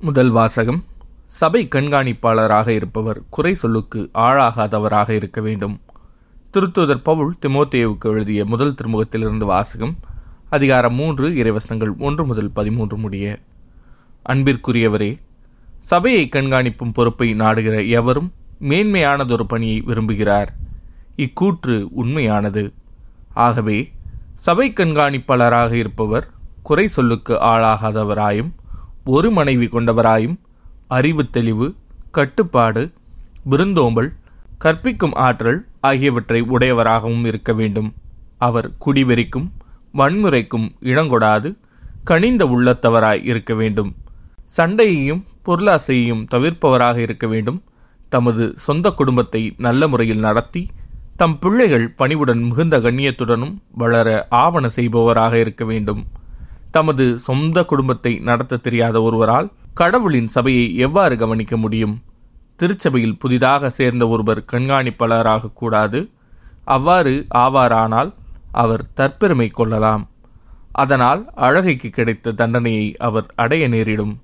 முதல் வாசகம். சபை கண்காணிப்பாளராக இருப்பவர் குறை சொல்லுக்கு ஆளாகாதவராக இருக்க வேண்டும். திருத்துதர் பவுல் திமோத்தேவுக்கு எழுதிய முதல் திருமுகத்திலிருந்து வாசகம் அதிகாரம் மூன்று இறைவசனங்கள் ஒன்று முதல் பதிமூன்று முடிய. அன்பிற்குரியவரே சபையை கண்காணிப்பும் பொறுப்பை நாடுகிற எவரும் மேன்மையானதொரு பணியை விரும்புகிறார். இக்கூற்று உண்மையானது. ஆகவே சபை கண்காணிப்பாளராக இருப்பவர் குறை சொல்லுக்கு ஆளாகாதவராயும் ஒரு மனைவி கொண்டவராயும் அறிவு தெளிவு கட்டுப்பாடு விருந்தோம்பல் கற்பிக்கும் ஆற்றல் ஆகியவற்றை உடையவராகவும் இருக்க வேண்டும். அவர் குடிவெறிக்கும் வன்முறைக்கும் இடங்கொடாது கனிந்த உள்ளத்தவராய் இருக்க வேண்டும். சண்டையையும் பொருளாசையையும் தவிர்ப்பவராக இருக்க வேண்டும். தமது சொந்த குடும்பத்தை நல்ல முறையில் நடத்தி தம் பிள்ளைகள் பணிவுடன் மிகுந்த கண்ணியத்துடனும் வளர ஆவண செய்பவராக இருக்க வேண்டும். தமது சொந்த குடும்பத்தை நடத்த தெரியாத ஒருவரால் கடவுளின் சபையை எவ்வாறு கவனிக்க முடியும்? திருச்சபையில் புதிதாக சேர்ந்த ஒருவர் கண்காணிப்பாளராக கூடாது. அவ்வாறு ஆவாரானால் அவர் தற்பெருமை கொள்ளலாம். அதனால் அழகைக்கு கிடைத்த தண்டனையை அவர் அடைய நேரிடும்.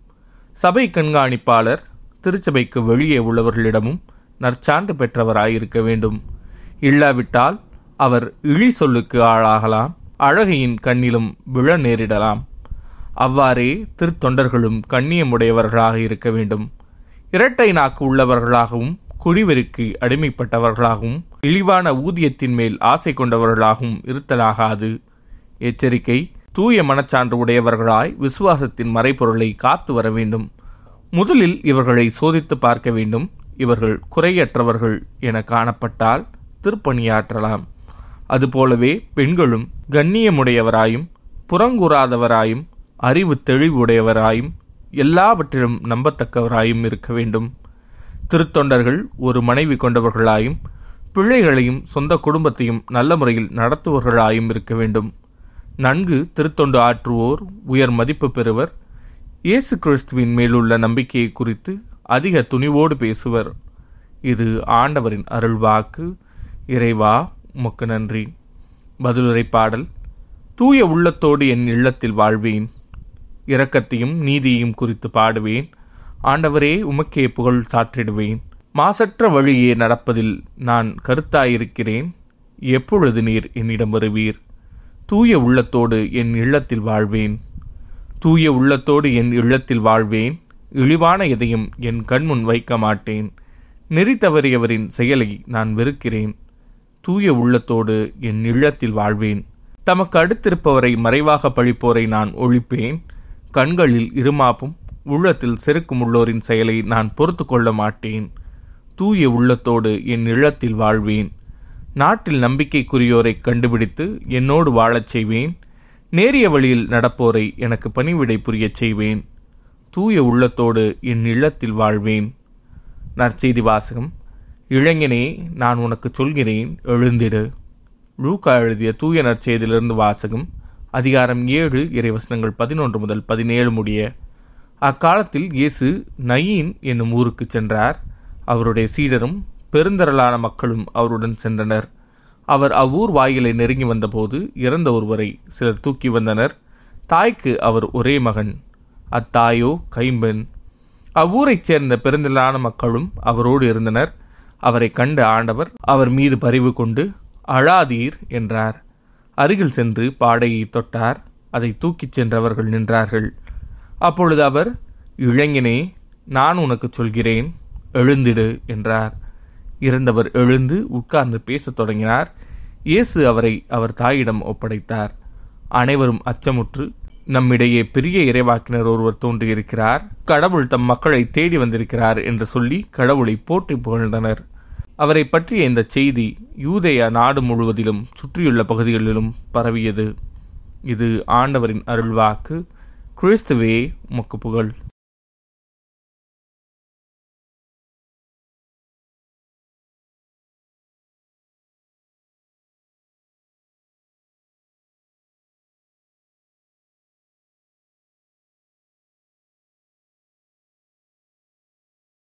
சபை கண்காணிப்பாளர் திருச்சபைக்கு வெளியே உள்ளவர்களிடமும் நற்சான்று பெற்றவராயிருக்க வேண்டும். இல்லாவிட்டால் அவர் இழி சொல்லுக்கு ஆளாகலாம். அழகையின் கண்ணிலும் விழ நேரிடலாம். அவ்வாறே திருத்தொண்டர்களும் கண்ணியமுடையவர்களாக இருக்க வேண்டும். இரட்டை நாக்கு உள்ளவர்களாகவும் குடிவெறிக்கு அடிமைப்பட்டவர்களாகவும் இழிவான ஊதியத்தின் மேல் ஆசை கொண்டவர்களாகவும் இருத்தலாகாது. எச்சரிக்கை தூய மனச்சான்று உடையவர்களாய் விசுவாசத்தின் மறைபொருளை காத்து வர வேண்டும். முதலில் இவர்களை சோதித்து பார்க்க வேண்டும். இவர்கள் குறையற்றவர்கள் என காணப்பட்டால் திருப்பணியாற்றலாம். அதுபோலவே பெண்களும் கண்ணியமுடையவராயும் புறங்கூறாதவராயும் அறிவு தெளிவுடையவராயும் எல்லாவற்றிலும் நம்பத்தக்கவராயும் இருக்க வேண்டும். திருத்தொண்டர்கள் ஒரு மனைவி கொண்டவர்களாயும் பிள்ளைகளையும் சொந்த குடும்பத்தையும் நல்ல முறையில் நடத்துவர்களாயும் இருக்க வேண்டும். நன்கு திருத்தொண்டு ஆற்றுவோர் உயர் மதிப்பு பெறுவர். இயேசு கிறிஸ்துவின் மேலுள்ள நம்பிக்கையை குறித்து அதிக துணிவோடு பேசுவர். இது ஆண்டவரின் அருள்வாக்கு. இறைவா உமக்கு நன்றி. பதிலுரை பாடல் தூய உள்ளத்தோடு என் இல்லத்தில் வாழ்வேன். இரக்கத்தையும் நீதியையும் குறித்து பாடுவேன். ஆண்டவரே உமக்கே புகழ் சாற்றிடுவேன். மாசற்ற வழியே நடப்பதில் நான் கருத்தாயிருக்கிறேன். எப்பொழுது நீர் என்னிடம் வருவீர்? தூய உள்ளத்தோடு என் இல்லத்தில் வாழ்வேன். தூய உள்ளத்தோடு என் இல்லத்தில் வாழ்வேன். இழிவான எதையும் என் கண்முன் வைக்க மாட்டேன். நெறி தவறியவரின் செயலை நான் வெறுக்கிறேன். தூய உள்ளத்தோடு என் இல்லத்தில் வாழ்வேன். தமக்கு அடுத்திருப்பவரை மறைவாக பழிப்போரை நான் ஒழிப்பேன். கண்களில் இருமாப்பும் உள்ளத்தில் செருக்கும் உள்ளோரின் செயலை நான் பொறுத்து கொள்ள மாட்டேன். தூய உள்ளத்தோடு என் இல்லத்தில் வாழ்வேன். நாட்டில் நம்பிக்கைக்குரியோரை கண்டுபிடித்து என்னோடு வாழச் செய்வேன். நேரிய வழியில் நடப்போரை எனக்கு பணிவிடை புரியச் செய்வேன். தூய உள்ளத்தோடு என் இல்லத்தில் வாழ்வேன். நற்செய்தி வாசகம். இளைஞனே நான் உனக்கு சொல்கிறேன் எழுந்திடு. லூக்கா எழுதிய தூய நற்செய்தியிலிருந்து வாசகம் அதிகாரம் ஏழு இறைவசனங்கள் பதினொன்று முதல் பதினேழு முடிய. அக்காலத்தில் இயேசு நயீன் என்னும் ஊருக்கு சென்றார். அவருடைய சீடரும் பெருந்தரலான மக்களும் அவருடன் சென்றனர். அவர் அவ்வூர் வாயிலை நெருங்கி வந்தபோது இறந்த ஒருவரை சிலர் தூக்கி வந்தனர். தாய்க்கு அவர் ஒரே மகன் அத்தாயோ கைம்பெண். அவ்வூரைச் சேர்ந்த பெருந்திரளான மக்களும் அவரோடு இருந்தனர். அவரை கண்ட ஆண்டவர் அவர் மீது பரிவு கொண்டு அழாதீர் என்றார். அருகில் சென்று பாடையை தொட்டார். அதை தூக்கிச் சென்றவர்கள் நின்றார்கள். அப்பொழுது அவர் இளைஞனே நான் உனக்கு சொல்கிறேன் எழுந்திடு என்றார். இறந்தவர் எழுந்து உட்கார்ந்து பேசத் தொடங்கினார். இயேசு அவரை அவர் தாயிடம் ஒப்படைத்தார். அனைவரும் அச்சமுற்று நம்மிடையே பெரிய இறைவாக்கினர் ஒருவர் தோன்றியிருக்கிறார். கடவுள் தம் மக்களை தேடி வந்திருக்கிறார் என்று சொல்லி கடவுளை போற்றி புகழ்ந்தனர். அவரை பற்றிய இந்த செய்தி யூதேயா நாடு முழுவதிலும் சுற்றியுள்ள பகுதிகளிலும் பரவியது. இது ஆண்டவரின் அருள்வாக்கு. கிறிஸ்துவே உமக்கு புகழ்